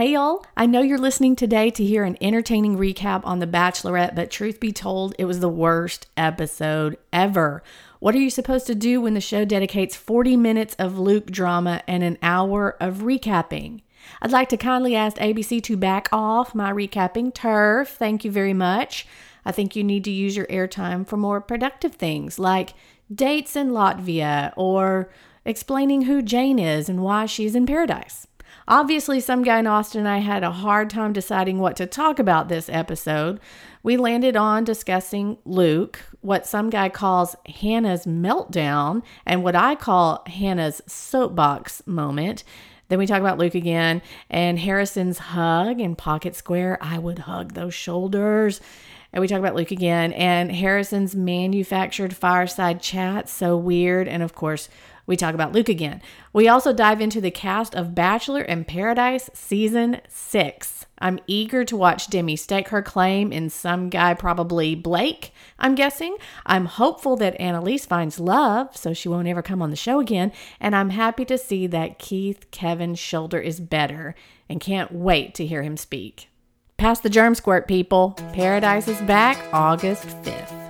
Hey, y'all. I know you're listening today to hear an entertaining recap on The Bachelorette, but truth be told, it was the worst episode ever. What are you supposed to do when the show dedicates 40 minutes of Luke drama and an hour of recapping? I'd like to kindly ask ABC to back off my recapping turf. Thank you very much. I think you need to use your airtime for more productive things like dates in Latvia or explaining who Jane is and why she's in paradise. Obviously, some guy in Austin and I had a hard time deciding what to talk about this episode. We landed on discussing Luke, what some guy calls Hannah's meltdown, and what I call Hannah's soapbox moment. Then we talk about Luke again and Harrison's hug and Pocket Square. I would hug those shoulders. And we talk about Luke again and Harrison's manufactured fireside chat. So weird. And of course, we talk about Luke again. We also dive into the cast of Bachelor in Paradise season six. I'm eager to watch Demi stake her claim in some guy, probably Blake, I'm guessing. I'm hopeful that Annaliese finds love so she won't ever come on the show again. And I'm happy to see that Keith Kevin's shoulder is better and can't wait to hear him speak. Pass the germ squirt, people. Paradise is back August 5th.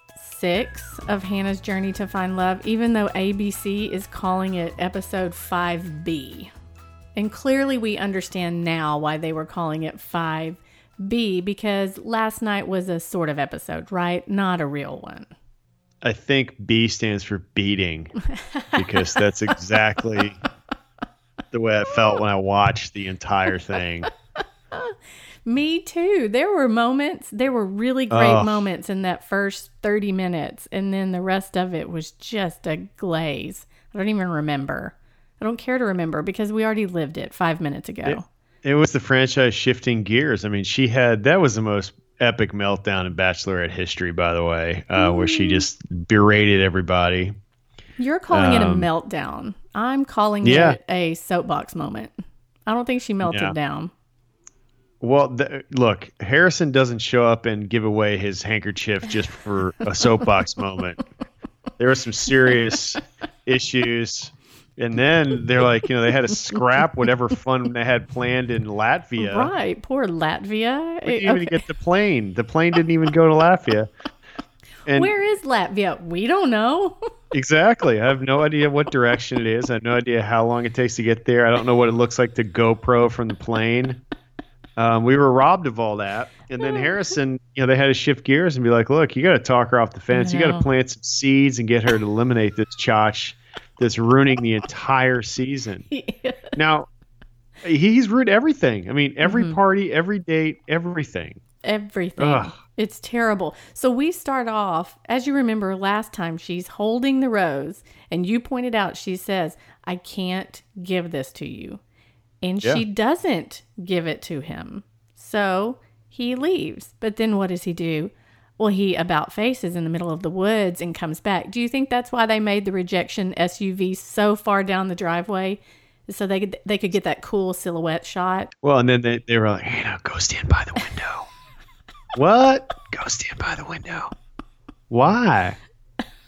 six of Hannah's Journey to Find Love, even though ABC is calling it episode 5B. And clearly, we understand now why they were calling it 5B because last night was a sort of episode, right? Not a real one. I think B stands for beating because that's exactly the way I felt when I watched the entire thing. Me too. There were moments, there were really great moments in that first 30 minutes, and then the rest of it was just a glaze. I don't even remember. I don't care to remember because we already lived it five minutes ago. It, it was the franchise shifting gears. I mean, she had that was the most epic meltdown in Bachelorette history, by the way, uh, mm. where she just berated everybody. You're calling um, it a um, meltdown. I'm calling yeah. it a soapbox moment. I don't think she melted yeah. down. Well, the, look, Harrison doesn't show up and give away his handkerchief just for a soapbox moment. There were some serious issues. And then they're like, you know, they had to scrap whatever fun they had planned in Latvia. Right. Poor Latvia. We didn't eh, okay. even get the plane. The plane didn't even go to Latvia. And Where is Latvia? We don't know. exactly. I have no idea what direction it is. I have no idea how long it takes to get there. I don't know what it looks like to GoPro from the plane. Um, we were robbed of all that. And then Harrison, you know, they had to shift gears and be like, look, you got to talk her off the fence. You got to plant some seeds and get her to eliminate this chotch that's ruining the entire season. Yeah. Now, he's ruined everything. I mean, every mm-hmm. party, every date, everything. Everything. Ugh. It's terrible. So we start off, as you remember last time, she's holding the rose, and you pointed out, she says, I can't give this to you and yeah. she doesn't give it to him. So he leaves. But then what does he do? Well, he about faces in the middle of the woods and comes back. Do you think that's why they made the rejection SUV so far down the driveway? So they could they could get that cool silhouette shot. Well, and then they, they were like, "Hey, now go stand by the window." what? Go stand by the window. Why?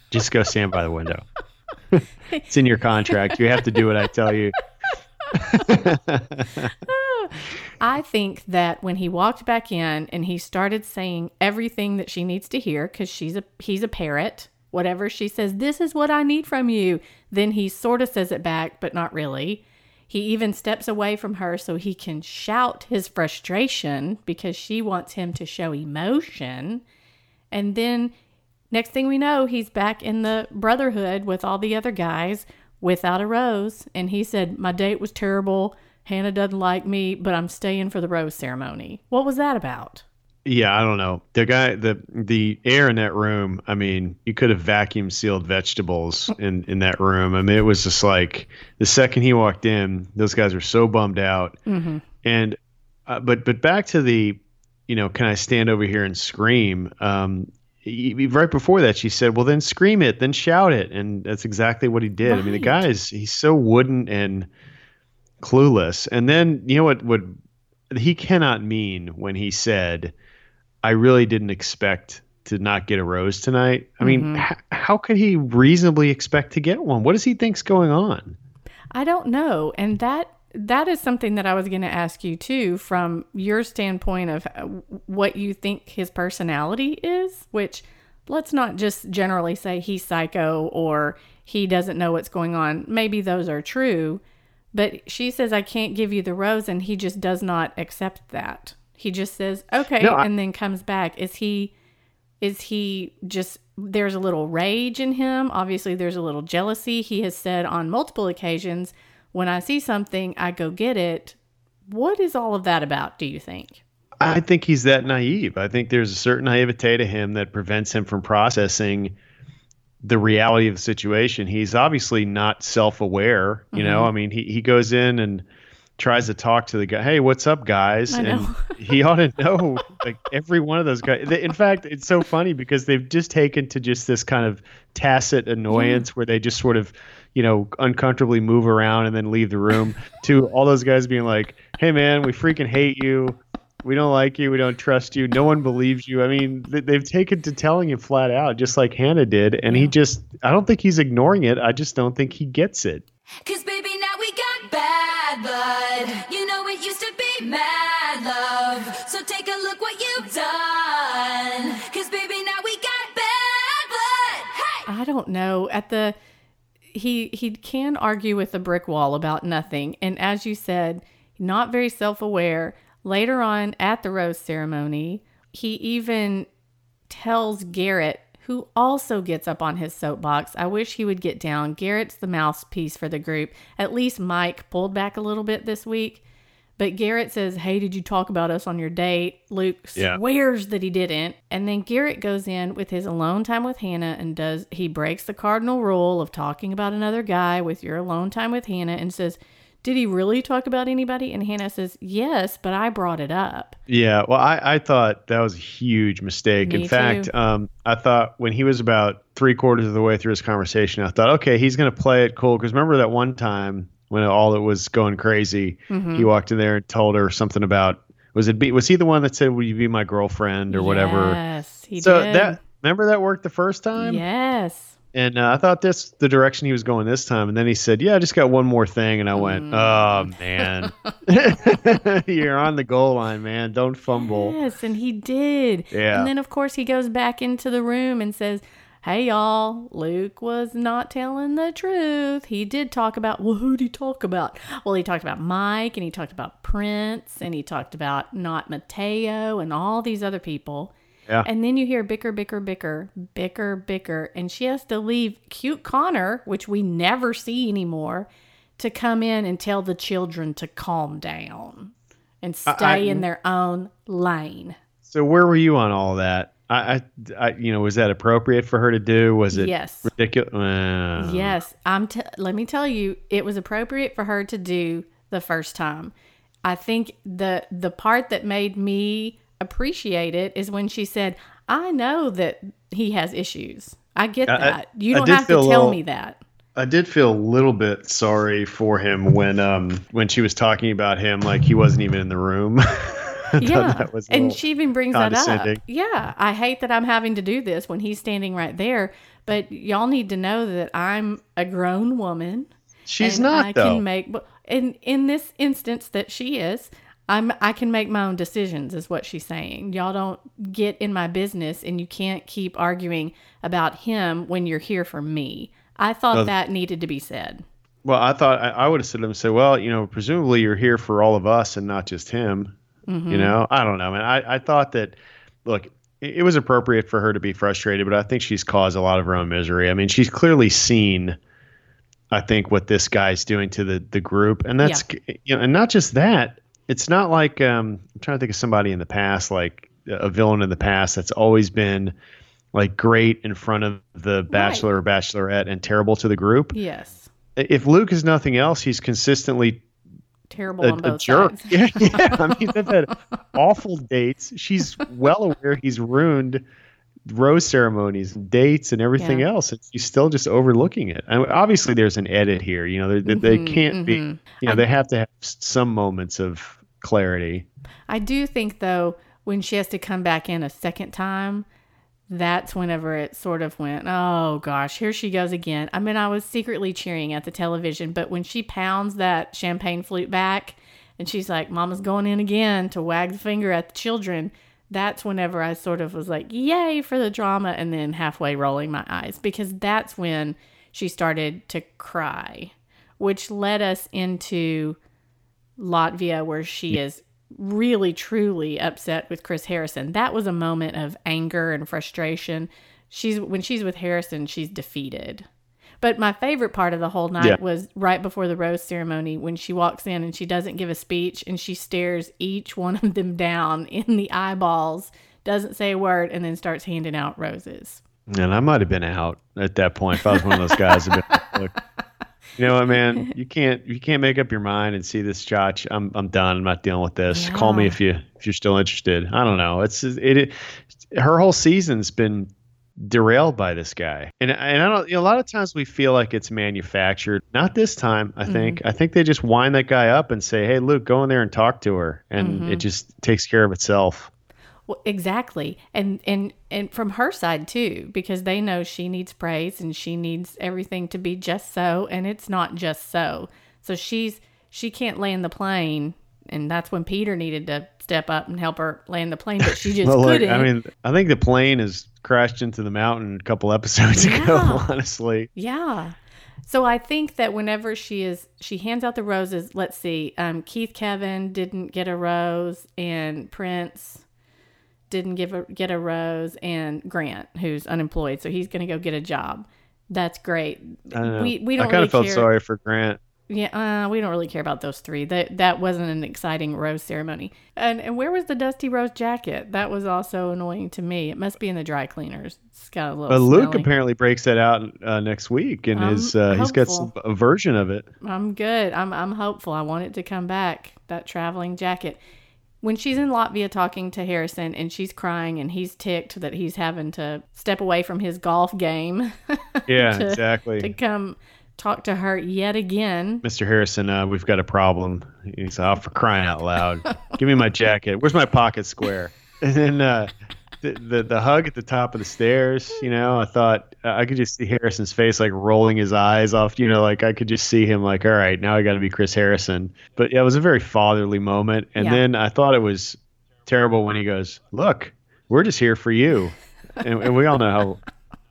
Just go stand by the window. it's in your contract. You have to do what I tell you. I think that when he walked back in and he started saying everything that she needs to hear because she's a he's a parrot, whatever she says, this is what I need from you. Then he sort of says it back, but not really. He even steps away from her so he can shout his frustration because she wants him to show emotion. And then next thing we know, he's back in the brotherhood with all the other guys without a rose. And he said, My date was terrible. Hannah doesn't like me, but I'm staying for the rose ceremony. What was that about? Yeah, I don't know. The guy, the the air in that room. I mean, you could have vacuum sealed vegetables in in that room. I mean, it was just like the second he walked in, those guys were so bummed out. Mm-hmm. And uh, but but back to the, you know, can I stand over here and scream? Um, right before that, she said, "Well, then scream it, then shout it," and that's exactly what he did. Right. I mean, the guy is he's so wooden and clueless. And then you know what? What he cannot mean when he said, "I really didn't expect." To not get a rose tonight. I mean, mm-hmm. h- how could he reasonably expect to get one? What does he think's going on? I don't know. And that that is something that I was going to ask you too, from your standpoint of uh, what you think his personality is, which let's not just generally say he's psycho or he doesn't know what's going on. Maybe those are true, but she says, I can't give you the rose, and he just does not accept that. He just says, okay, no, I- and then comes back. Is he. Is he just there's a little rage in him? Obviously, there's a little jealousy. He has said on multiple occasions when I see something, I go get it. What is all of that about, do you think? I think he's that naive. I think there's a certain naivete to him that prevents him from processing the reality of the situation. He's obviously not self aware. You mm-hmm. know, I mean, he, he goes in and tries to talk to the guy. Hey, what's up, guys? And he ought to know like every one of those guys. In fact, it's so funny because they've just taken to just this kind of tacit annoyance yeah. where they just sort of you know, uncomfortably move around and then leave the room to all those guys being like, hey, man, we freaking hate you. We don't like you. We don't trust you. No one believes you. I mean, they've taken to telling him flat out, just like Hannah did. And he just, I don't think he's ignoring it. I just don't think he gets it. Cause baby, now we got bad blood. You know, it used to be mad love. So take a look what you've done. Cause baby, now we got bad blood. Hey! I don't know. At the he he can argue with a brick wall about nothing. And as you said not very self-aware later on at the rose ceremony he even tells garrett who also gets up on his soapbox i wish he would get down. Garrett's the mouthpiece for the group. At least mike pulled back a little bit this week but Garrett says, Hey, did you talk about us on your date? Luke yeah. swears that he didn't. And then Garrett goes in with his alone time with Hannah and does, he breaks the cardinal rule of talking about another guy with your alone time with Hannah and says, did he really talk about anybody? And Hannah says, Yes, but I brought it up. Yeah, well, I, I thought that was a huge mistake. Me In fact, um, I thought when he was about three quarters of the way through his conversation, I thought, okay, he's going to play it cool. Because remember that one time when all it was going crazy, mm-hmm. he walked in there and told her something about was it be, was he the one that said will you be my girlfriend or yes, whatever? Yes, he so did. that remember that worked the first time. Yes. And uh, I thought this the direction he was going this time, and then he said, "Yeah, I just got one more thing," and I went, mm. "Oh man, you're on the goal line, man. Don't fumble." Yes, and he did. Yeah. And then of course he goes back into the room and says, hey y'all, Luke was not telling the truth. He did talk about, well, who'd he talk about? Well, he talked about Mike and he talked about Prince and he talked about not Matteo and all these other people. Yeah. And then you hear bicker, bicker, bicker, bicker, bicker. And she has to leave cute Connor, which we never see anymore, to come in and tell the children to calm down and stay I, I, in their own lane. So, where were you on all that? I, I, you know, was that appropriate for her to do? Was it yes. ridiculous? Uh, yes, I'm. T- let me tell you, it was appropriate for her to do the first time. I think the the part that made me appreciate it is when she said, "I know that he has issues. I get that. I, you don't have to tell little, me that." I did feel a little bit sorry for him when um when she was talking about him like he wasn't even in the room. yeah. and she even brings that up. Yeah. I hate that I'm having to do this when he's standing right there, but y'all need to know that I'm a grown woman. She's not I though. Can make, in in this instance that she is, I'm I can make my own decisions is what she's saying. Y'all don't get in my business and you can't keep arguing about him when you're here for me. I thought well, that needed to be said. Well, I thought I, I would have said to him, say, well, you know, presumably you're here for all of us and not just him. Mm-hmm. You know, I don't know, man. I, I thought that, look, it, it was appropriate for her to be frustrated, but I think she's caused a lot of her own misery. I mean, she's clearly seen, I think, what this guy's doing to the the group, and that's yeah. you know, and not just that. It's not like um, I'm trying to think of somebody in the past, like a villain in the past that's always been like great in front of the bachelor right. or bachelorette and terrible to the group. Yes. If Luke is nothing else, he's consistently terrible a, on a jerk. sides. Yeah, yeah. I mean, they've had awful dates. She's well aware he's ruined rose ceremonies and dates and everything Yeah. else. And she's still just overlooking it. I mean, obviously, there's an edit here. You know, they, they, they Mhm, can't be. mhm. You know, I- they have to have some moments of clarity. I do think though when she has to come back in a second time, that's whenever it sort of went, oh gosh, here she goes again. I mean, I was secretly cheering at the television, but when she pounds that champagne flute back and she's like, Mama's going in again to wag the finger at the children, that's whenever I sort of was like, yay for the drama, and then halfway rolling my eyes because that's when she started to cry, which led us into Latvia where she is really truly upset with Chris Harrison. That was a moment of anger and frustration. She's when she's with Harrison, she's defeated. But my favorite part of the whole night Yeah. was right before the rose ceremony when she walks in and she doesn't give a speech and she stares each one of them down in the eyeballs, doesn't say a word, and then starts handing out roses. And I might have been out at that point if I was one of those guys. That been like, Look, you know what, man? You can't you can't make up your mind and see this Jotch. I'm I'm done. I'm not dealing with this. Call me if you if you're still interested. I don't know. It's it, it her whole season's been derailed by this guy. And and I don't you know, a lot of times we feel like it's manufactured. Not this time, I mm-hmm. think. I think they just wind that guy up and say, "Hey, Luke, go in there and talk to her." And it mm-hmm. just takes care of itself. Well, exactly, and and and from her side too, because they know she needs praise and she needs everything to be just so, and it's not just so. So she's she can't land the plane, and that's when Peter needed to step up and help her land the plane, but she just Well, look, couldn't. I mean, I think the plane has crashed into the mountain a couple episodes ago. Honestly, Yeah. So I think that whenever she is, she hands out the roses. Let's see. Um, Keith Kevin didn't get a rose, and Prince didn't give a get a rose, and Grant, who's unemployed, so he's going to go get a job. That's great. I don't know. We we don't I kind really of felt care. sorry for Grant. Yeah, uh, we don't really care about those three. That that wasn't an exciting rose ceremony. And and where was the dusty rose jacket? That was also annoying to me. It must be in the dry cleaners. It's got a little. But Luke smelly. apparently breaks that out uh, next week, and I'm is uh, he's got some, a version of it. I'm good. I'm I'm hopeful. I want it to come back. That traveling jacket. When she's in Latvia talking to Harrison and she's crying and he's ticked that he's having to step away from his golf game Yeah, To- exactly. to come talk to her yet again. Mr. Harrison, uh, we've got a problem. He's off for crying out loud. Give me my jacket. Where's my pocket square? And then uh, the, the the hug at the top of the stairs. You know, I thought uh, I could just see Harrison's face like rolling his eyes off. You know, like I could just see him like, all right, now I got to be Chris Harrison. But yeah, it was a very fatherly moment. And Yeah. then I thought it was terrible when he goes, "Look, we're just here for you," and, and we all know how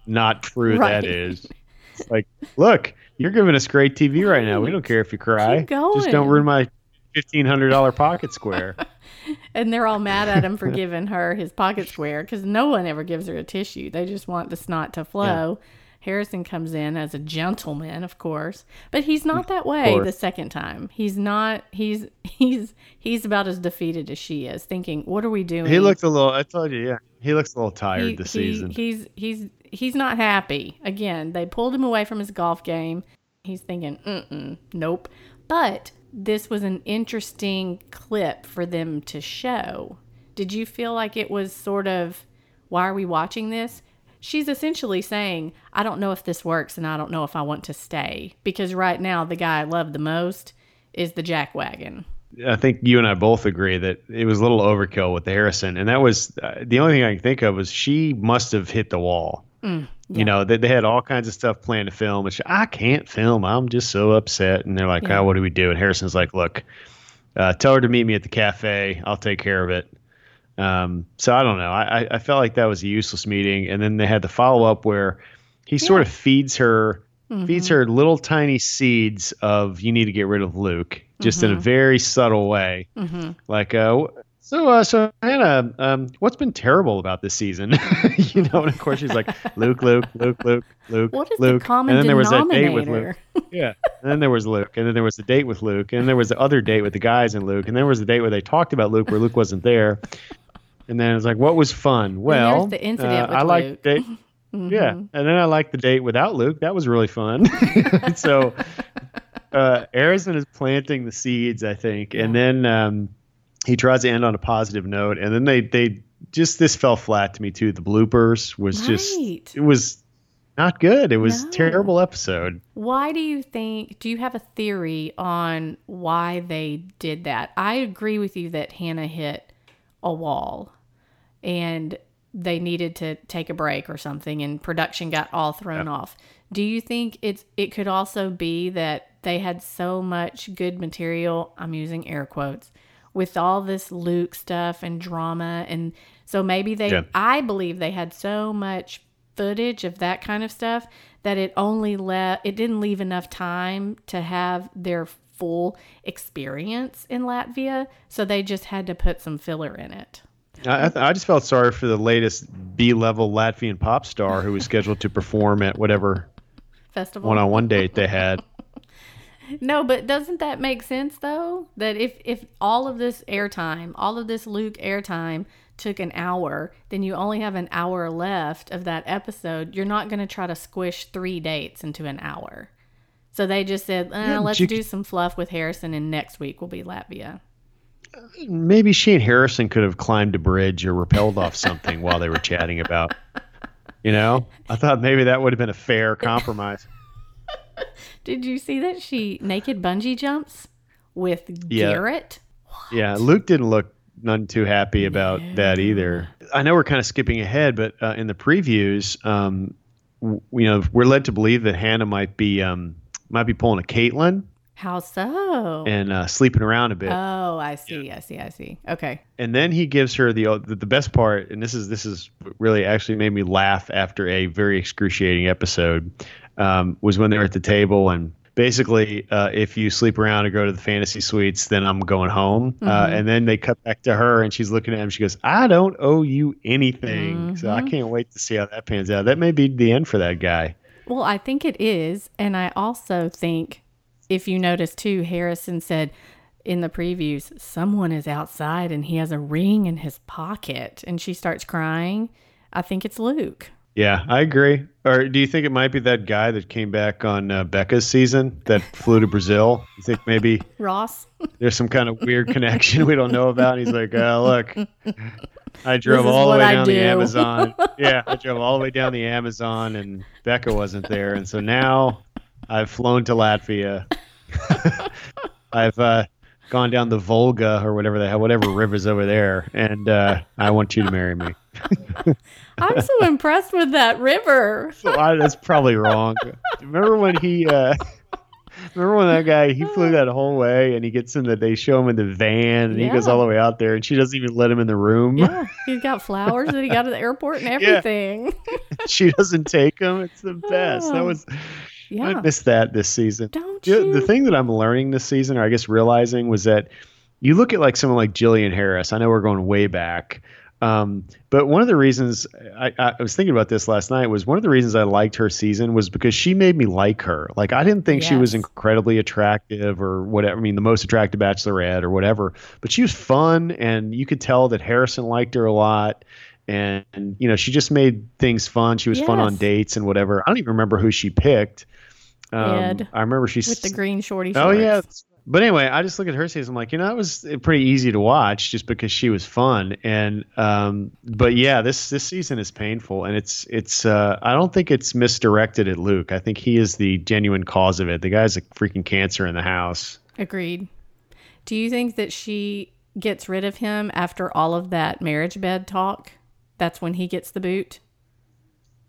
not true Right. that is. It's like, look, you're giving us great TV right now. We don't care if you cry. Just don't ruin my fifteen hundred dollar pocket square. And they're all mad at him for giving her his pocket square because no one ever gives her a tissue. They just want the snot to flow. Harrison comes in as a gentleman, of course, but he's not that way the second time. He's not. He's he's he's about as defeated as she is, thinking, "What are we doing?" he looks a little. I told you, yeah, he looks a little tired He- this he- season. He's he's he's not happy. Again, they pulled him away from his golf game. He's thinking, Mm-mm, nope. But this was an interesting clip for them to show. Did you feel like it was sort of, why are we watching this? She's essentially saying, I don't know if this works and I don't know if I want to stay. Because right now, the guy I love the most is the jack wagon. I think you and I both agree that it was a little overkill with the Harrison, and that was uh, the only thing I can think of was she must have hit the wall. Mm, You know, they, they had all kinds of stuff planned to film, which I can't film. I'm just so upset. And they're like, Yeah. oh, what do we do? And Harrison's like, look, uh, tell her to meet me at the cafe. I'll take care of it. Um, so I don't know. I, I- felt like that was a useless meeting. And then they had the follow up where he sort of feeds her feeds Mm-hmm. her little tiny seeds of you need to get rid of Luke, just in a very subtle way. Mm-hmm. Like, uh, so, uh, so Hannah, um, what's been terrible about this season? you know, and of course she's like, Luke, Luke, Luke, Luke, Luke, What is Luke. the common and then there was that date with Luke. Yeah. And then there was Luke, and then there was the date with Luke, and there was the other date with the guys and Luke, and then there was the date where they talked about Luke where Luke wasn't there. And then it's like, what was fun? Well, the incident uh, with I like date. Yeah, and then I liked the date without Luke. That was really fun. so uh, Harrison is planting the seeds, I think, and then um, he tries to end on a positive note, and then they they just this fell flat to me too. The bloopers was right. just it was not good. It was no. terrible episode. Why do you think? Do you have a theory on why they did that? I agree with you that Hannah hit a wall, and they needed to take a break or something, and production got all thrown yeah. off. Do you think it's it could also be that they had so much good material? I'm using air quotes with all this Luke stuff and drama, and so maybe they. Yeah. I believe they had so much footage of that kind of stuff that it only let it didn't leave enough time to have their full experience in Latvia, so they just had to put some filler in it. I, I just felt sorry for the latest B-level Latvian pop star who was scheduled to perform at whatever festival one-on-one date they had. No, but doesn't that make sense though? That if if all of this airtime, all of this Luke airtime took an hour, then you only have an hour left of that episode. You're not going to try to squish three dates into an hour. So they just said, eh, yeah, let's you, do some fluff with Harrison, and next week will be Latvia. Maybe she and Harrison could have climbed a bridge or rappelled off something while they were chatting about. You know, I thought maybe that would have been a fair compromise. Did you see that she naked bungee jumps with yeah. Garrett? What? Yeah, Luke didn't look none too happy about that either. I know we're kind of skipping ahead, but uh, in the previews, um, w- you know, we're led to believe that Hannah might be um, might be pulling a Kaitlyn. How so? And uh, sleeping around a bit. Oh, I see. Yeah. I see. I see. Okay. And then he gives her the, the the best part, and this is this is really actually made me laugh after a very excruciating episode. Um, was when they were at the table and basically, uh, if you sleep around or go to the fantasy suites, then I'm going home. Uh, mm-hmm. Uh, and then they cut back to her, and she's looking at him. She goes, "I don't owe you anything." Mm-hmm. So I mm-hmm. can't wait to see how that pans out. That may be the end for that guy. Well, I think it is, and I also think, if you notice too, Harrison said in the previews, someone is outside and he has a ring in his pocket, and she starts crying. I think it's Luke. Yeah, I agree. Or do you think it might be that guy that came back on uh, Becca's season that flew to Brazil? You think maybe Ross? There's some kind of weird connection we don't know about. And he's like, oh, look, I drove all the way down the Amazon. yeah, I drove all the way down the Amazon, and Becca wasn't there, and so now I've flown to Latvia. I've uh, gone down the Volga or whatever the hell, whatever river's over there, and uh, I want you to marry me. I'm so impressed with that river. so I, that's probably wrong. Remember when he? Uh, remember when that guy he flew that whole way and he gets in the they show him in the van and yeah. he goes all the way out there and she doesn't even let him in the room. Yeah, he's got flowers that he got at the airport and everything. Yeah. she doesn't take him. It's the best. Oh. That was. Yeah. I missed that this season. Don't you? The thing that I'm learning this season, or I guess realizing, was that you look at like someone like Jillian Harris. I know we're going way back, um, but one of the reasons I, I, was thinking about this last night was one of the reasons I liked her season was because she made me like her. Like I didn't think yes. she was incredibly attractive or whatever. I mean, the most attractive bachelorette or whatever, but she was fun, and you could tell that Harrison liked her a lot. And, and you know, she just made things fun. She was yes. fun on dates and whatever. I don't even remember who she picked. Um, I remember she's with the green shorty. Shorts. Oh yeah, but anyway, I just look at her season. I'm like, you know, it was pretty easy to watch just because she was fun. And um, but yeah, this this season is painful, and it's it's. Uh, I don't think it's misdirected at Luke. I think he is the genuine cause of it. The guy's a freaking cancer in the house. Agreed. Do you think that she gets rid of him after all of that marriage bed talk? That's when he gets the boot.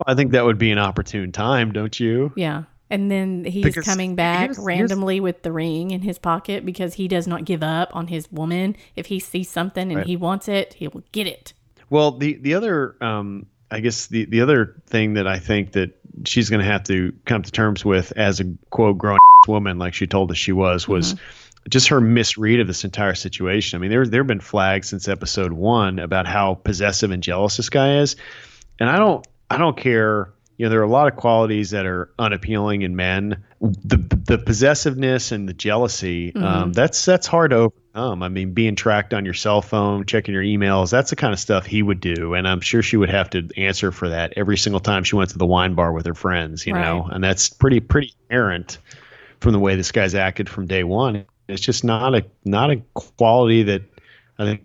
I think that would be an opportune time, don't you? Yeah. And then he's because coming back here's, randomly here's, with the ring in his pocket because he does not give up on his woman. If he sees something and right. he wants it, he will get it. Well, the the other, um, I guess the the other thing that I think that she's going to have to come to terms with as a quote grown woman, like she told us she was, was. Mm-hmm just her misread of this entire situation. I mean, there there have been flags since episode one about how possessive and jealous this guy is, and I don't I don't care you know there are a lot of qualities that are unappealing in men the the possessiveness and the jealousy um, mm-hmm. um, that's that's hard to overcome i mean being tracked on your cell phone checking your emails that's the kind of stuff he would do and i'm sure she would have to answer for that every single time she went to the wine bar with her friends you right. know and that's pretty pretty errant from the way this guy's acted from day one. It's just not a not a quality that I think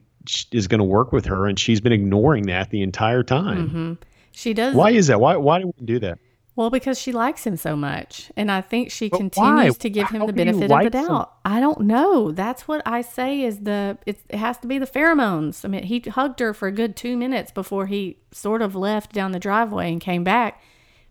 is going to work with her, and she's been ignoring that the entire time. Mm-hmm. She does. Why is that? Why why do we do that? Well, because she likes him so much. And I think she But continues why? to give him How the benefit of the doubt. I don't know. That's what I say is the it's, it has to be the pheromones. I mean, he hugged her for a good 2 minutes before he sort of left down the driveway and came back.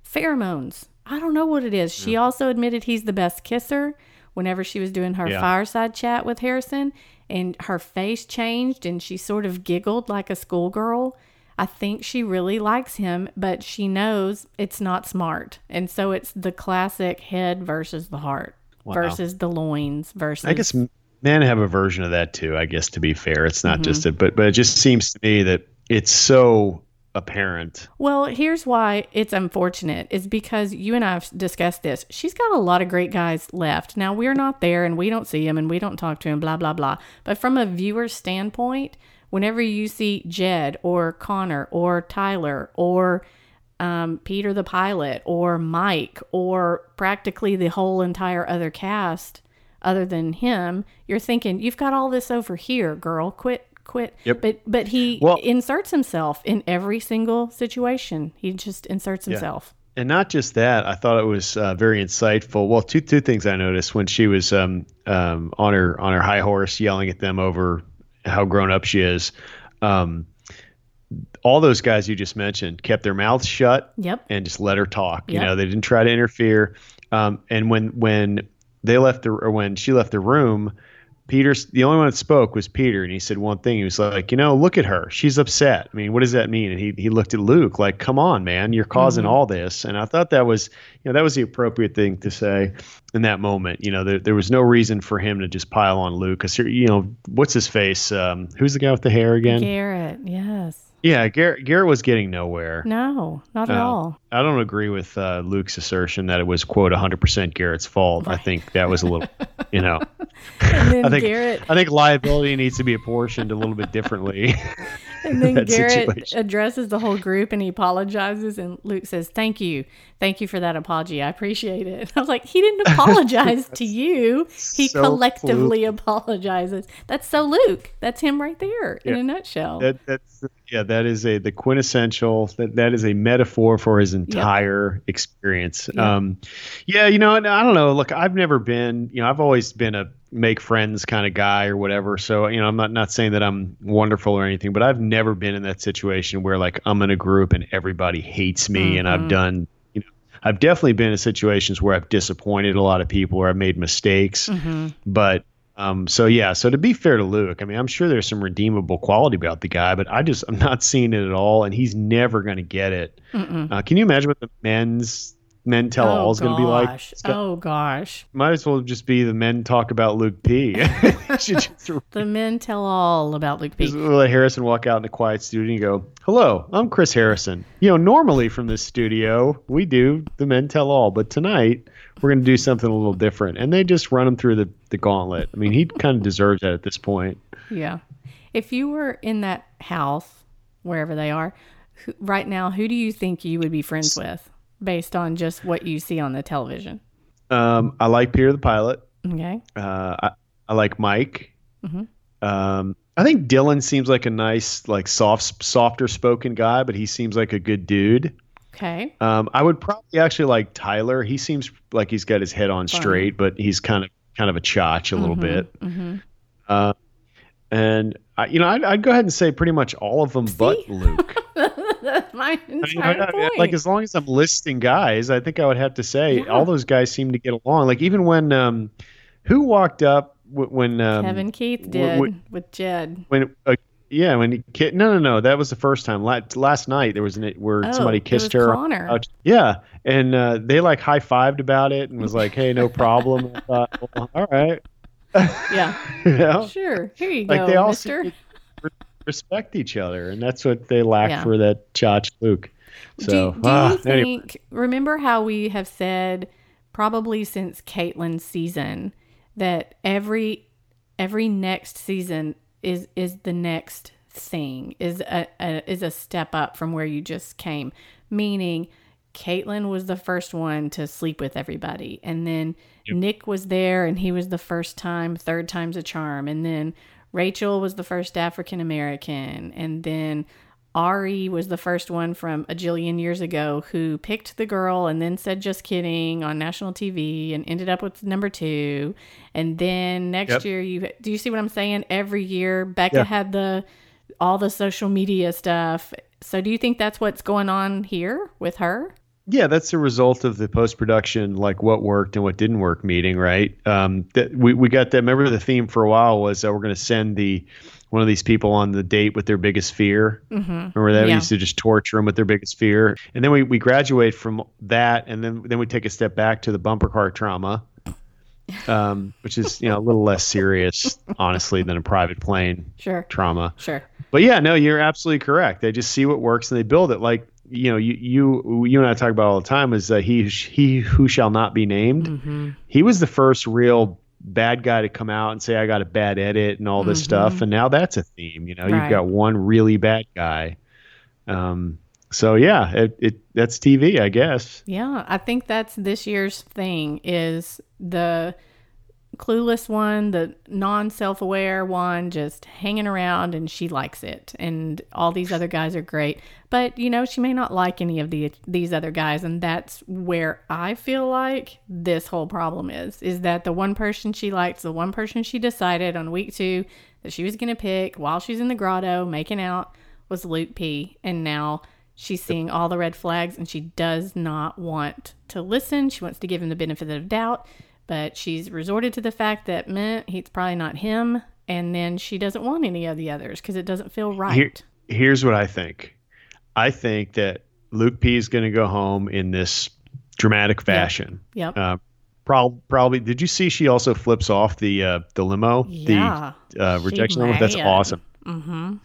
Pheromones. I don't know what it is. She also admitted he's the best kisser whenever she was doing her Yeah. fireside chat with Harrison and her face changed and she sort of giggled like a schoolgirl. I think she really likes him, but she knows it's not smart. And so it's the classic head versus the heart Wow. versus the loins versus I guess men have a version of that too. I guess to be fair, it's not just Mm-hmm. it, but but it just seems to me that it's so apparent. Well, here's why it's unfortunate is because you and I have discussed this. She's got a lot of great guys left. Now, we're not there and we don't see him and we don't talk to him, blah, blah, blah. But from a viewer standpoint, whenever you see Jed or Connor or Tyler or um, Peter the pilot or Mike or practically the whole entire other cast other than him, you're thinking, you've got all this over here, girl. Quit, quit. Yep. But but he Well- inserts himself in every single situation. He just inserts himself. And not just that, I thought it was uh, very insightful. Well, two two things I noticed when she was um, um, on her on her high horse, yelling at them over how grown up she is. Um, all those guys you just mentioned kept their mouths shut Yep. and just let her talk. You know, they didn't try to interfere. Um, and when when they left the or when she left the room, Peter's the only one that spoke was Peter, and he said one thing. He was like, you know, look at her. She's upset. I mean, what does that mean? And he he looked at Luke like, come on, man, you're causing all this. And I thought that was you know that was the appropriate thing to say in that moment. You know, there there was no reason for him to just pile on Luke because you know what's his face? Um, who's the guy with the hair again? Garrett, yes. Yeah, Garrett Garrett was getting nowhere. No, not at Uh, all. I don't agree with uh, Luke's assertion that it was quote 100% Garrett's fault. I think that was a little, you know, And then I think Garrett I think liability needs to be apportioned a little bit differently. and then Garrett situation. addresses the whole group and he apologizes and Luke says, Thank you. Thank you for that apology. I appreciate it. I was like, he didn't apologize to you. He so collectively apologizes. That's so Luke. That's him right there in a nutshell. that that's yeah, that is a the quintessential that that is a metaphor for his entire experience. Yeah. Um, yeah, you know, and I don't know. Look, I've never been, you know, I've always been a make friends kind of guy or whatever. So, you know, I'm not not saying that I'm wonderful or anything, but I've never been in that situation where like I'm in a group and everybody hates me, and Mm-hmm. I've done, you know, I've definitely been in situations where I've disappointed a lot of people or I've made mistakes, Mhm. but. Um, so yeah, so to be fair to Luke, I mean, I'm sure there's some redeemable quality about the guy, but I just I'm not seeing it at all, and he's never going to get it. Uh, can you imagine what the men's men tell all is going to be like? gosh. Oh gosh. Might as well just be the men talk about Luke P. The men tell all about Luke just P. let Harrison walk out in the quiet studio and go, "Hello, I'm Chris Harrison." You know, normally from this studio we do the men tell all, but tonight we're going to do something a little different, and they just run him through the the gauntlet. I mean, he kind of deserves that at this point. Yeah. If you were in that house, wherever they are, who, right now, who do you think you would be friends with based on just what you see on the television? Um, I like Peter the pilot. Okay. Uh, I, I like Mike. Mhm. Um, I think Dylan seems like a nice, like soft, softer spoken guy, but he seems like a good dude. Okay. Um, I would probably actually like Tyler. He seems like he's got his head on Funny. straight, but he's kind of kind of a chotch a little bit. hmm Uh, and I, you know, I'd, I'd go ahead and say pretty much all of them, but Luke. That's my I mean, entire I- I- point. like as long as I'm listing guys, I think I would have to say Yeah. all those guys seem to get along. Like even when um, who walked up w- when um, Kevin Keith w- did w- with Jed. when uh, yeah when he ki- no no no that was the first time last, last night there was an where Oh, somebody kissed her Connor. Yeah and uh, they like high fived about it and was like hey no problem thought, well, all right Yeah. you know Sure. Here you like go, they all mister. seem to re- respect each other and that's what they lack Yeah. for that Chach Luke so do, do ah, you anyway. think remember how we have said probably since Kaitlyn's season that every every next season is is the next thing is a, a is a step up from where you just came meaning Kaitlyn was the first one to sleep with everybody. And then yep. Nick was there and he was the first time, third time's a charm. And then Rachel was the first African American. And then Arie was the first one from a jillion years ago who picked the girl and then said just kidding on national TV and ended up with number two. And then next yep. year, you do you see what I'm saying? Every year, Becca yeah. had the all the social media stuff. So do you think that's what's going on here with her? Yeah, that's the result of the post production, like what worked and what didn't work meeting, right? Um, that we we got that. Remember, the theme for a while was that we're going to send the one of these people on the date with their biggest fear. Mm-hmm. Remember that yeah. we used to just torture them with their biggest fear, and then we we graduate from that, and then then we take a step back to the bumper car trauma, um, which is you know a little less serious, honestly, than a private plane sure. trauma. Sure. But yeah, no, you're absolutely correct. They just see what works and they build it. Like you know, you you you and I talk about all the time is uh, he he who shall not be named. Mm-hmm. He was the first real bad guy to come out and say I got a bad edit and all this mm-hmm. stuff, and now that's a theme. You know, right. you've got one really bad guy. Um, so yeah, it, it that's TV, I guess. Yeah, I think that's this year's thing is the clueless one, the non self aware one, just hanging around and she likes it. And all these other guys are great. But, you know, she may not like any of the these other guys. And that's where I feel like this whole problem is, is that the one person she likes, the one person she decided on week two that she was going to pick while she's in the grotto making out was Luke P. And now she's seeing all the red flags and she does not want to listen. She wants to give him the benefit of doubt but she's resorted to the fact that meh, he's probably not him, and then she doesn't want any of the others because it doesn't feel right. Here, here's what I think. I think that Luke P is going to go home in this dramatic fashion. Yep. yep. Uh, Probably, probably. Did you see she also flips off the uh, the limo, yeah, the uh, rejection limo? That's awesome. Mm-hmm.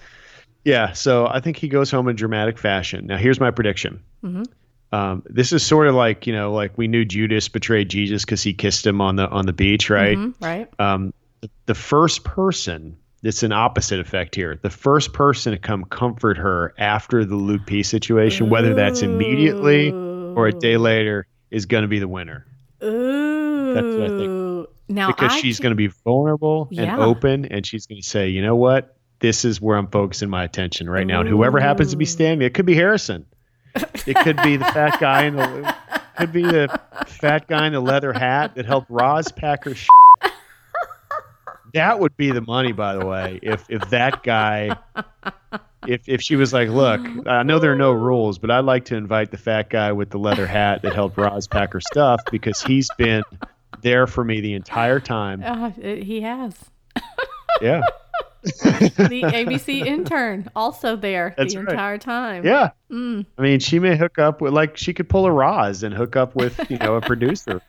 Yeah. So I think he goes home in dramatic fashion. Now here's my prediction. Mm-hmm. Um, this is sort of like you know, like we knew Judas betrayed Jesus because he kissed him on the on the beach, right? Mm-hmm, right. Um, the first person, it's an opposite effect here. The first person to come comfort her after the Luke P situation, Ooh. whether that's immediately or a day later, is going to be the winner. Ooh. That's what I think. Now, because I she's can... going to be vulnerable yeah. and open, and she's going to say, you know what, this is where I'm focusing my attention right now. And whoever happens to be standing, it could be Harrison. It could be the fat guy in the could be the fat guy in the leather hat that helped Roz pack her. That would be the money, by the way. If if that guy, if if she was like, look, I know there are no rules, but I'd like to invite the fat guy with the leather hat that helped Roz pack her stuff because he's been there for me the entire time. Uh, he has. Yeah. the ABC intern also there That's the right. entire time. Yeah. Mm. I mean, she may hook up with like she could pull a Roz and hook up with you know a producer.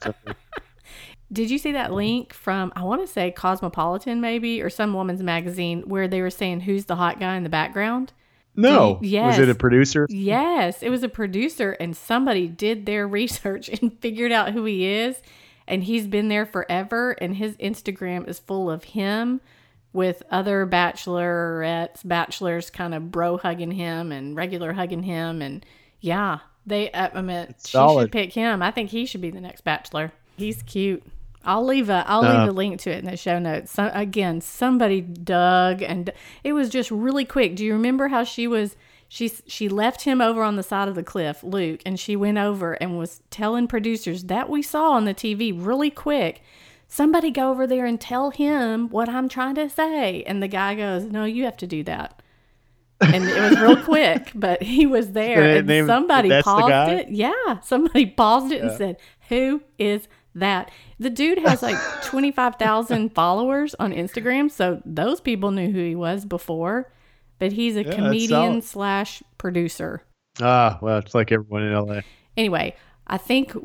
Did you see that link from I want to say Cosmopolitan maybe or some woman's magazine where they were saying who's the hot guy in the background? No. You, yes. Was it a producer? Yes, it was a producer and somebody did their research and figured out who he is and he's been there forever and his Instagram is full of him with other bachelorettes, bachelors kind of bro hugging him and regular hugging him. And yeah, they, I mean, it's she solid. should pick him. I think he should be the next bachelor. He's cute. I'll leave a I'll uh, leave a link to it in the show notes. So, again, somebody dug and it was just really quick. Do you remember how she was she she left him over on the side of the cliff, Luke, and she went over and was telling producers that we saw on the TV really quick somebody go over there and tell him what I'm trying to say. And the guy goes, no, you have to do that. And it was real quick, but he was there. and name, somebody paused it. Yeah. Somebody paused it yeah. and said, who is that? The dude has like 25,000 followers on Instagram. So those people knew who he was before, but he's a yeah, comedian slash producer. Ah, well, it's like everyone in LA. Anyway, I think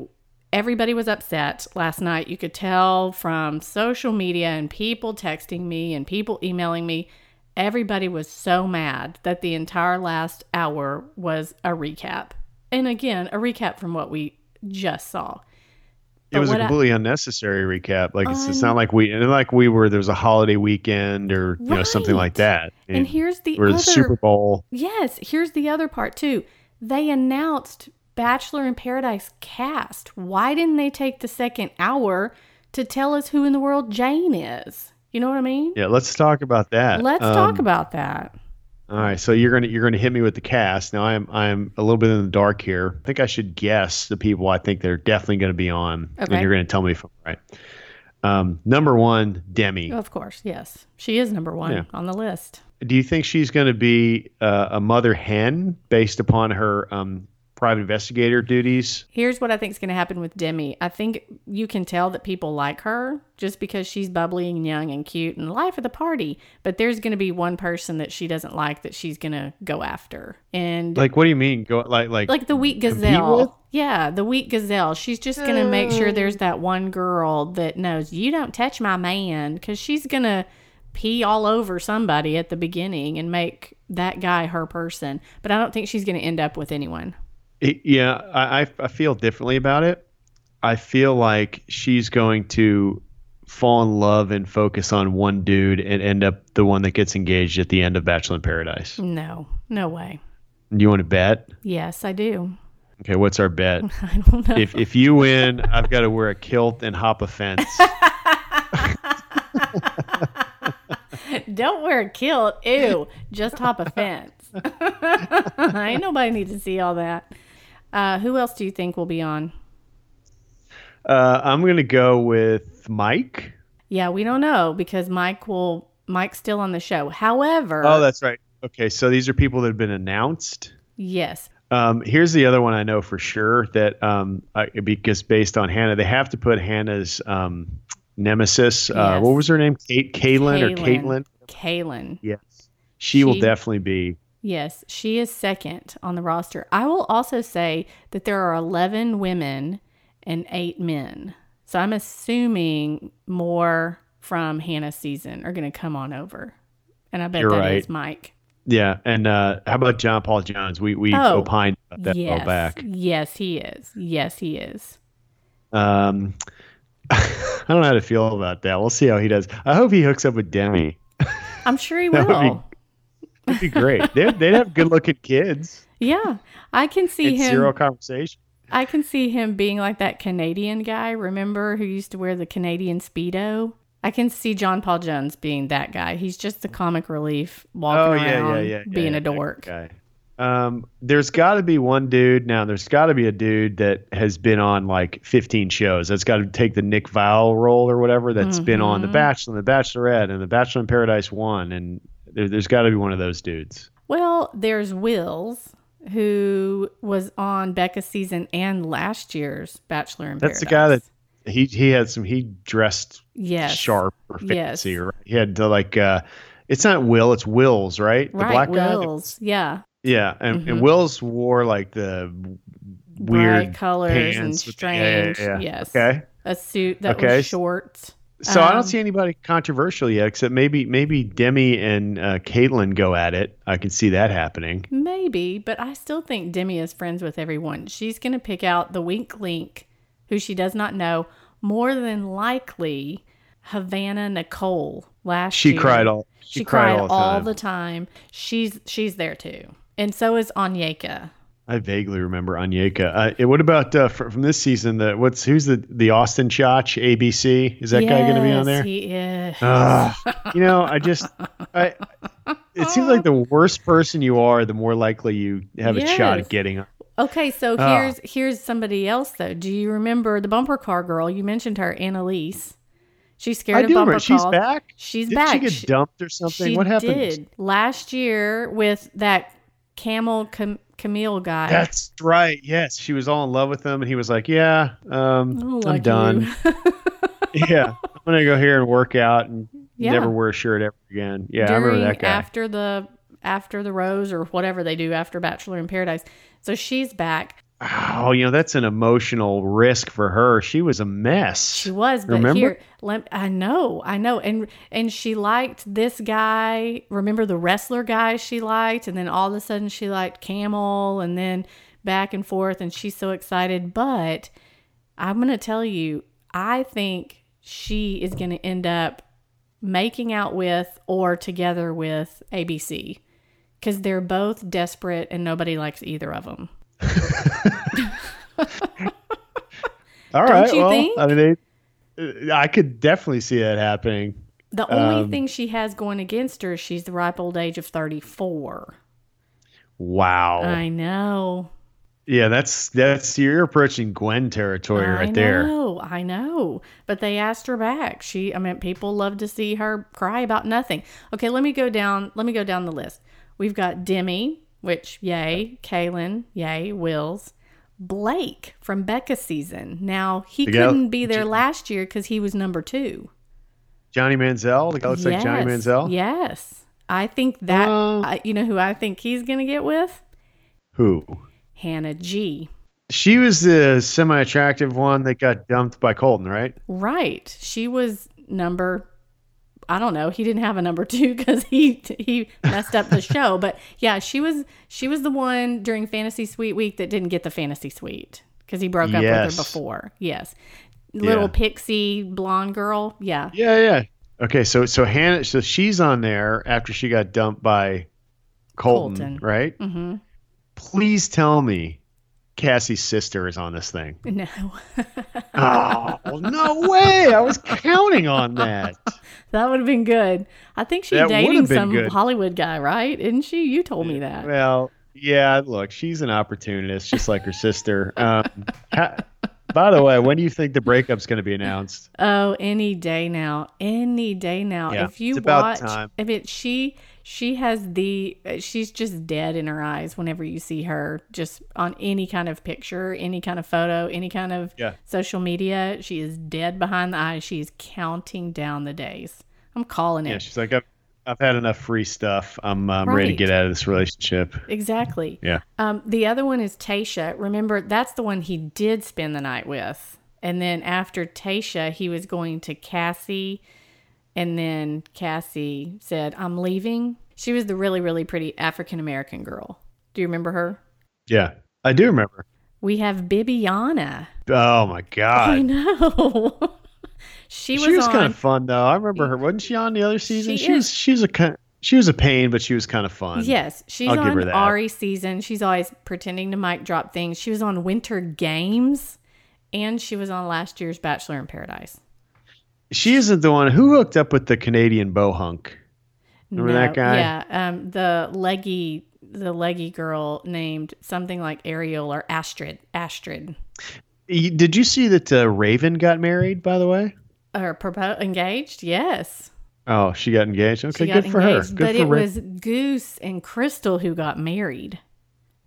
everybody was upset last night. You could tell from social media and people texting me and people emailing me. Everybody was so mad that the entire last hour was a recap. And again, a recap from what we just saw. But it was a completely I, unnecessary recap. Like it's, it's not um, like we and like we were there was a holiday weekend or you know something like that. And, and here's the other, the Super Bowl. Yes, here's the other part too. They announced Bachelor in Paradise cast. Why didn't they take the second hour to tell us who in the world Jane is? You know what I mean? Yeah, let's talk about that. Let's Um, talk about that. All right, so you're gonna you're gonna hit me with the cast. Now I'm I'm a little bit in the dark here. I think I should guess the people I think they're definitely going to be on, Okay. and you're going to tell me if I'm right. Um, number one, Demi. Of course, yes. She is number one Yeah. on the list. Do you think she's going to be uh, a mother hen based upon her um, private investigator duties? Here's what I think is going to happen with Demi. I think you can tell that people like her just because she's bubbly and young and cute and the life of the party. But there's going to be one person that she doesn't like that she's going to go after. And Like, what do you mean? Go like like like the weak gazelle. Yeah, the weak gazelle. She's just going to make sure there's that one girl that knows you don't touch my man because she's going to pee all over somebody at the beginning and make that guy her person. But I don't think she's going to end up with anyone. It- yeah, I, I I feel differently about it. I feel like she's going to fall in love and focus on one dude and end up the one that gets engaged at the end of Bachelor in Paradise. No, no way. Do you want to bet? Yes, I do. Okay, what's our bet? I don't know. if if you win, I've got to wear a kilt and hop a fence. Don't wear a kilt. Ew. Just hop a fence. Ain't nobody need to see all that. Uh, who else do you think will be on? Uh, I'm gonna go with Mike. Yeah, we don't know because Mike will. Mike's still on the show. However, Oh, that's right. Okay, so these are people that have been announced. yes, Um, here's the other one I know for sure that um, I, because based on Hannah, they have to put Hannah's um, nemesis. Uh, what was her name? Kate, Kaylin or Kaylin. Kaitlyn? Kaylin. Yes, she, will definitely be. Yes, she is second on the roster. I will also say that there are 11 women and eight men. So I'm assuming more from Hannah's season are going to come on over. And I bet that You're is right. Mike. Yeah, and uh, how about John Paul Jones? We we Oh, opined about that yes. back. Yes, he is. Yes, he is. Um, I don't know how to feel about that. We'll see how he does. I hope he hooks up with Demi. I'm sure he That will. That'd be great. they'd, they'd have good looking kids. Yeah, I can see him. zero conversation. I can see him being like that Canadian guy. Remember who used to wear the Canadian speedo? I can see John Paul Jones being that guy. He's just the comic relief walking Oh yeah, around yeah, yeah, being a dork. Okay. Um, there's got to be one dude now. There's got to be a dude that has been on like 15 shows. That's got to take the Nick Viall role or whatever. That's been on The Mhm. Bachelor, and The Bachelorette, and The Bachelor in Paradise One, and there, there's got to be one of those dudes. Well, there's Wills who was on Becca's season and last year's Bachelor in That's the guy that he he had some. He dressed yes, sharp or Yes. fancy. Right? He had to like. uh It's not Will. It's Wills, right? The right? black guy. Wills, yeah, Yeah, and, Mhm. and Wills wore like the bright weird colors and the- yeah, yeah, strange. yeah. Yes, Okay. a suit that Okay. was short. So I Um, don't see anybody controversial yet, except maybe maybe Demi and uh, Kaitlyn go at it. I can see that happening. Maybe, but I still think Demi is friends with everyone. She's going to pick out the wink link, who she does not know, more than likely Havana Nicole last She year. cried all. She, cried, all, the the, time. She's she's there too, and so is Onyeka. I vaguely remember Onyeka. Uh, eh, what about uh, fr- from this season? The what's who's the the Austin Chotch ABC? Is that guy going to be on there? He is. You know, I just, I. It seems like the worse person you are, the more likely you have a shot at getting. Okay, so here's here's somebody else though. Do you remember the bumper car girl? You mentioned her, Annaliese. She's scared I of do bumper. She's calls. back. She's Did back. she get dumped or something? She what happened? did last year with that Camel Cam- Kamil guy. That's right. Yes, she was all in love with him, and he was like, "Yeah, um, I'm done. yeah, I'm gonna go here and work out and Yeah. never wear a shirt ever again." Yeah, I remember that guy. after the after the rose or whatever they do after Bachelor in Paradise. So she's back. Oh, you know that's an emotional risk for her. She was a mess. She was, but Remember? here, let, I know, I know, and and she liked this guy. Remember the wrestler guy she liked, and then all of a sudden she liked Camel, and then back and forth, and she's so excited. But I'm gonna tell you, I think she is gonna end up making out with or together with ABC because they're both desperate, and nobody likes either of them. All Don't right. you well, think? I mean, they, I could definitely see that happening. The only Um, thing she has going against her is she's the ripe old age of 34. Wow. I know. yeah, that's that's you're approaching Gwen territory I right there. I know. I know. But they asked her back. She I mean people love to see her cry about nothing. Okay, let me go down let me go down the list. We've got Demi, which yay, Kaylin, yay, Wills. Blake from Becca season. Now he The couldn't be there last year because he was number two. Johnny Manziel, the guy looks like Johnny Yes, Manziel. Yes. I think that Uh, I, you know who I think he's gonna get with? Who? Hannah G. She was the semi-attractive one that got dumped by Colton, right? Right. She was number I don't know. He didn't have a number 2 cuz he he messed up the show, but yeah, she was she was the one during Fantasy Suite week that didn't get the Fantasy Suite cuz he broke up Yes. with her before. Yes. Little Yeah. pixie blonde girl. Yeah. Yeah, yeah. Okay, so so Hannah, so she's on there after she got dumped by Colton, Colton. right? Mhm. Please tell me Cassie's sister is on this thing. No. Oh, no way! I was counting on that. that would have been good. I think she's dating some good. Hollywood guy, right? Isn't she? You told me that. Well, yeah. Look, she's an opportunist, just like her sister. Um, ha- by the way, when do you think the breakup's going to be announced? Oh, any day now. Any day now. Yeah, if you it's watch if it she she has the uh, she's just dead in her eyes whenever you see her just on any kind of picture, any kind of photo, any kind of Yeah. social media, she is dead behind the eyes. She is counting down the days. I'm calling it. Yeah, she's like, I've, I've had enough free stuff. I'm, I'm ready to get out of this relationship. Exactly. Yeah. Um, the other one is Tayshia. Remember, that's the one he did spend the night with. And then after Tayshia, he was going to Cassie. And then Cassie said, I'm leaving. She was the really, really pretty African American girl. Do you remember her? Yeah, I do remember. We have Bibiana. Oh my God. I know. she was, she was on. kind of fun though. I remember her. Wasn't she on the other season? She She, was. is. She was a ki- she was a pain, but she was kind of fun. Yes, she's I'll on. Arie season. She's always pretending to mic drop things. She was on Winter Games, and she was on last year's Bachelor in Paradise. She isn't the one who hooked up with the Canadian bohunk. Remember that guy? Yeah, um, the leggy, the leggy girl named something like Ariel or Astrid. Astrid Did you see that uh, Raven got married? By the way. or propo- engaged. Yes, Oh, she got engaged. Okay, got good for her. Good but for it Ra- was Goose and Crystal who got married.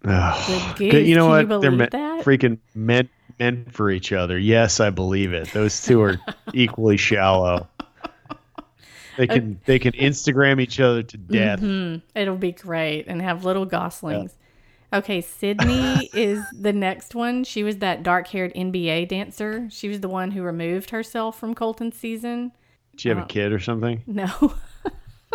Oh, the good. You know. Can what? you They're me- that? freaking meant meant for each other. Yes, I believe it. Those two are equally shallow. They can they can Instagram each other to death. Hmm, it'll be great and have little goslings. Okay, Sydney is the next one. She was that dark haired NBA dancer. She was the one who removed herself from Colton's season. Did you have a kid or something? No.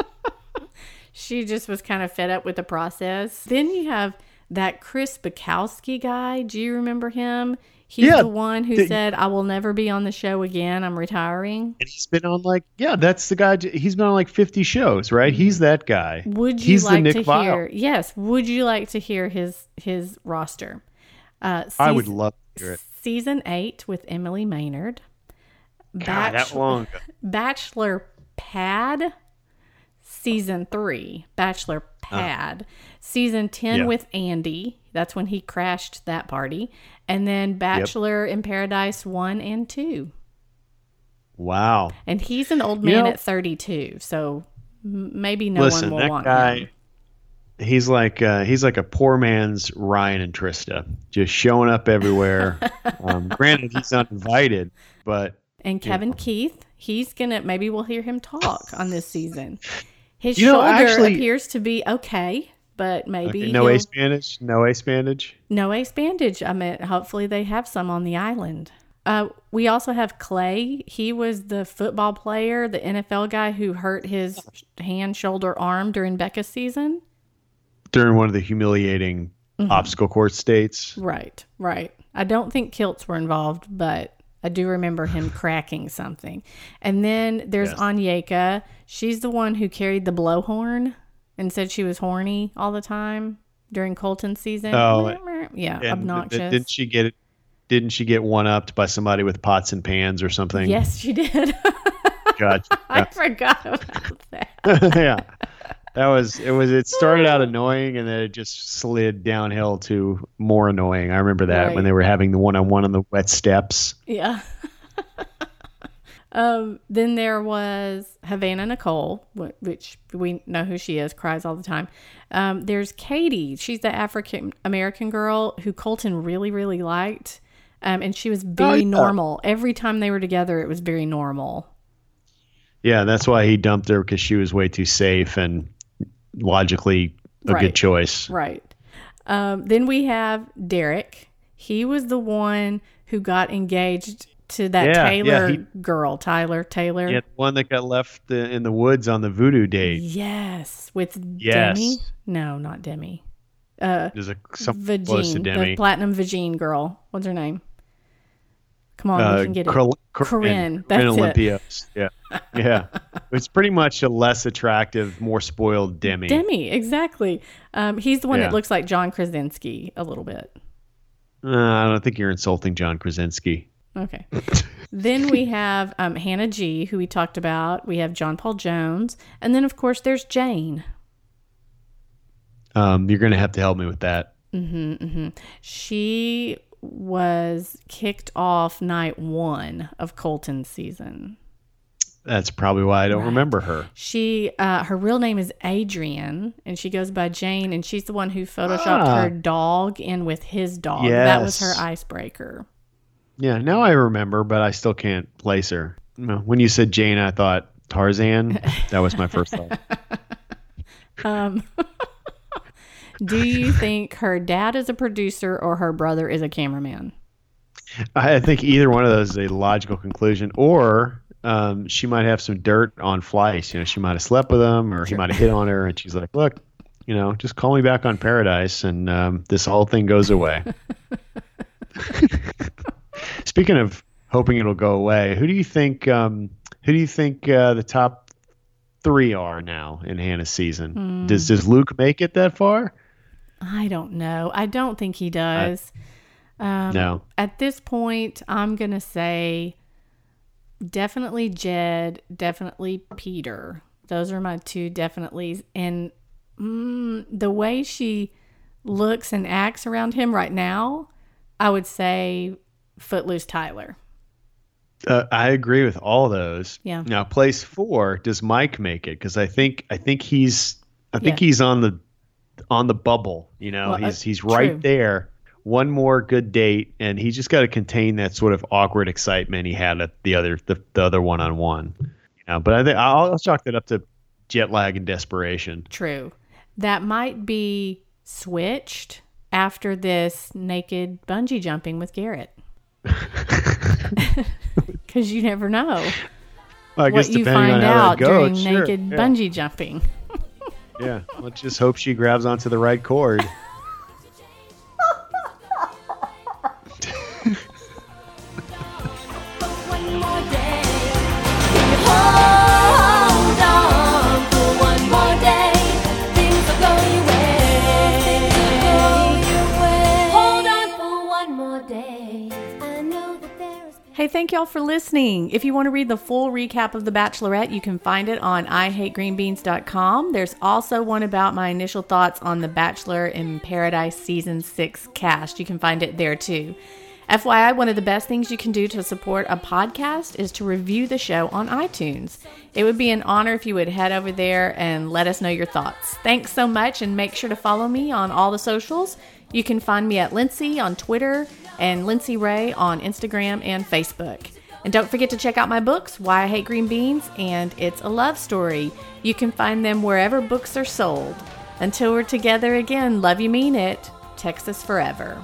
she just was kind of fed up with the process. Then you have that Chris Bukowski guy. Do you remember him? He's Yeah, the one who the- said, I will never be on the show again. I'm retiring. And he's been on like yeah, that's the guy. He's been on like fifty shows, right? He's that guy. Would you He's the like Nick to Viall. hear? Yes. Would you like to hear his his roster? Uh, I would season- love to hear it. Season eight with Emily Maynard. God, that Bachelor- long ago. Bachelor Pad, season three. Bachelor Pad, season 10 Uh. Yeah. with Andi. That's when he crashed that party. And then Bachelor in Paradise 1 and 2. Wow. And he's an old You man know- at 32. So maybe no Listen, one will that want guy. him. He's like uh, he's like a poor man's Ryan and Trista, just showing up everywhere. um, granted, he's uninvited, but And Kevin Keith, he's going to, maybe we'll hear him talk on this season. His You know, shoulder actually- appears to be okay, but maybe okay, no ace bandage, no ace bandage. No ace bandage. I mean, hopefully they have some on the island. Uh, we also have Clay. He was the football player, the NFL guy who hurt his hand, shoulder, arm during Becca's season. during one of the humiliating Mm-hmm. obstacle course states. Right, right. I don't think kilts were involved, but I do remember him cracking something. And then there's Yes. Onyeka. She's the one who carried the blowhorn and said she was horny all the time during Colton's season. Oh, yeah, And th- obnoxious. Didn't she get didn't she get one upped by somebody with pots and pans or something? yes, she did. Gotcha. I forgot about that. yeah. That was it was it started out annoying and then it just slid downhill to more annoying. I remember that Right. when they were having the one on one on the wet steps. Yeah. Um, then there was Havana Nicole, which we know who she is, cries all the time. Um, there's Katie. She's the African American girl who Colton really, really liked. Um, and she was very yeah. normal. Every time they were together, it was very normal. Yeah, that's why he dumped her because she was way too safe and logically a Right. good choice. Right. Um, then we have Derek. He was the one who got engaged to that Yeah, yeah, Taylor he- girl, Tyler Taylor. Yeah, the one that got left in the woods on the voodoo date. Yes, with Yes. Demi. No, not Demi. Uh, There's a some close to Vagine, the platinum Vagine girl. What's her name? Come on, we Uh, can get it. Cor- Corinne, Corinne that's it. Olympios. Yeah, yeah. It's pretty much a less attractive, more spoiled Demi. Demi, exactly. Um, he's the one Yeah. that looks like John Krasinski a little bit. Uh, I don't think you're insulting John Krasinski. Okay. then we have um, Hannah G, who we talked about. We have John Paul Jones, and then of course there's Jane. Um, you're going to have to help me with that. Mm-hmm. She was kicked off night one of Colton's season. That's probably why I don't remember her. She, uh, her real name is Adrian, and she goes by Jane, and she's the one who photoshopped Ah. her dog in with his dog. That was her icebreaker. Yeah, now I remember, but I still can't place her. When you said Jane, I thought Tarzan. That was my first thought. Um, do you think her dad is a producer or her brother is a cameraman? I think either one of those is a logical conclusion, or um, she might have some dirt on Fleiss. You know, she might have slept with him, or he might have hit on her, and she's like, "Look, you know, just call me back on Paradise, and um, this whole thing goes away." Speaking of hoping it'll go away, who do you think? Um, who do you think uh, the top three are now in Hannah's season? Does Does Luke make it that far? I don't know. I don't think he does. um, No. At this point, I'm going to say definitely Jed, definitely Peter. Those are my two definitely's. And mm, the way she looks and acts around him right now, I would say Footloose Tyler. Uh, I agree with all those. Yeah. Now, place four, does Mike make it? Because I think I think he's I think Yeah. he's on the on the bubble. You know, Well, uh, he's he's right true. there. One more good date, and he's just got to contain that sort of awkward excitement he had at the other the, the other one on one. You know, but I think I'll, I'll chalk that up to jet lag and desperation. True. That might be switched after this naked bungee jumping with Garrett. Because you never know Well, what you find out goes, during sure, naked yeah, bungee jumping. Yeah, let's just hope she grabs onto the right cord. Thank y'all for listening. If you want to read the full recap of The Bachelorette, you can find it on IHateGreenBeans.com. There's also one about my initial thoughts on The Bachelor in Paradise Season 6 cast. You can find it there too. FYI, one of the best things you can do to support a podcast is to review the show on iTunes. It would be an honor if you would head over there and let us know your thoughts. Thanks so much, and make sure to follow me on all the socials. You can find me at Lindsay on Twitter and Lindsay Ray on Instagram and Facebook. And don't forget to check out my books, Why I Hate Green Beans and It's a Love Story. You can find them wherever books are sold. Until we're together again, love you, mean it. Texas forever.